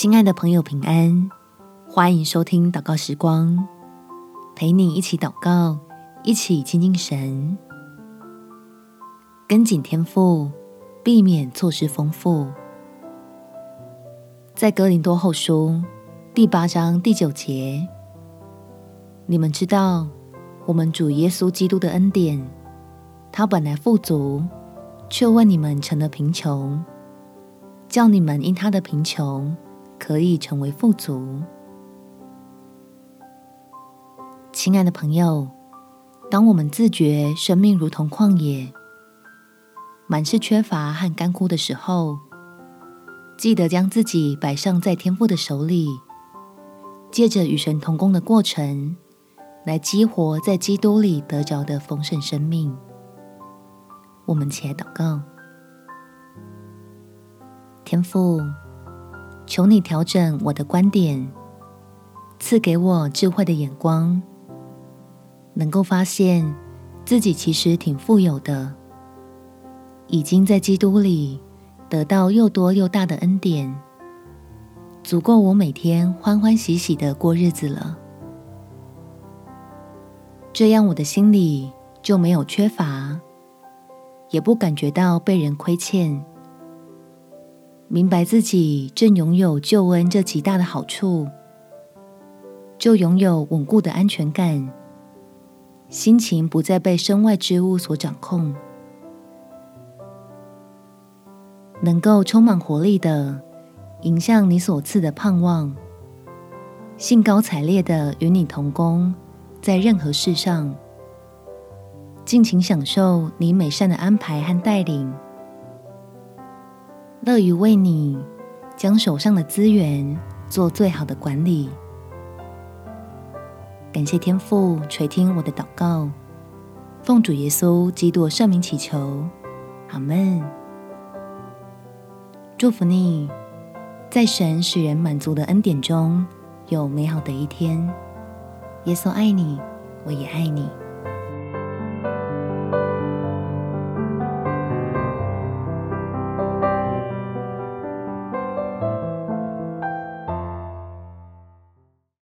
亲爱的朋友，平安！欢迎收听祷告时光，陪你一起祷告，一起亲近神，跟紧天赋，避免错失丰富。在哥林多后书第八章第九节，你们知道，我们主耶稣基督的恩典，他本来富足，却为你们成了贫穷，叫你们因他的贫穷。可以成为富足。亲爱的朋友，当我们自觉生命如同旷野，满是缺乏和干枯的时候，记得将自己摆上在天父的手里，借着与神同工的过程，来激活在基督里得着的丰盛生命。我们且祷告，天父。求你调整我的观点，赐给我智慧的眼光，能够发现自己其实挺富有的，已经在基督里得到又多又大的恩典，足够我每天欢欢喜喜的过日子了。这样我的心里就没有缺乏，也不感觉到被人亏欠。明白自己正拥有救恩这极大的好处，就拥有稳固的安全感，心情不再被身外之物所掌控，能够充满活力的迎向你所赐的盼望，兴高采烈的与你同工，在任何事上，尽情享受你美善的安排和带领。乐于为你将手上的资源做最好的管理，感谢天父垂听我的祷告，奉主耶稣基督圣名祈求，阿门。祝福你，在神使人满足的恩典中有美好的一天。耶稣爱你，我也爱你。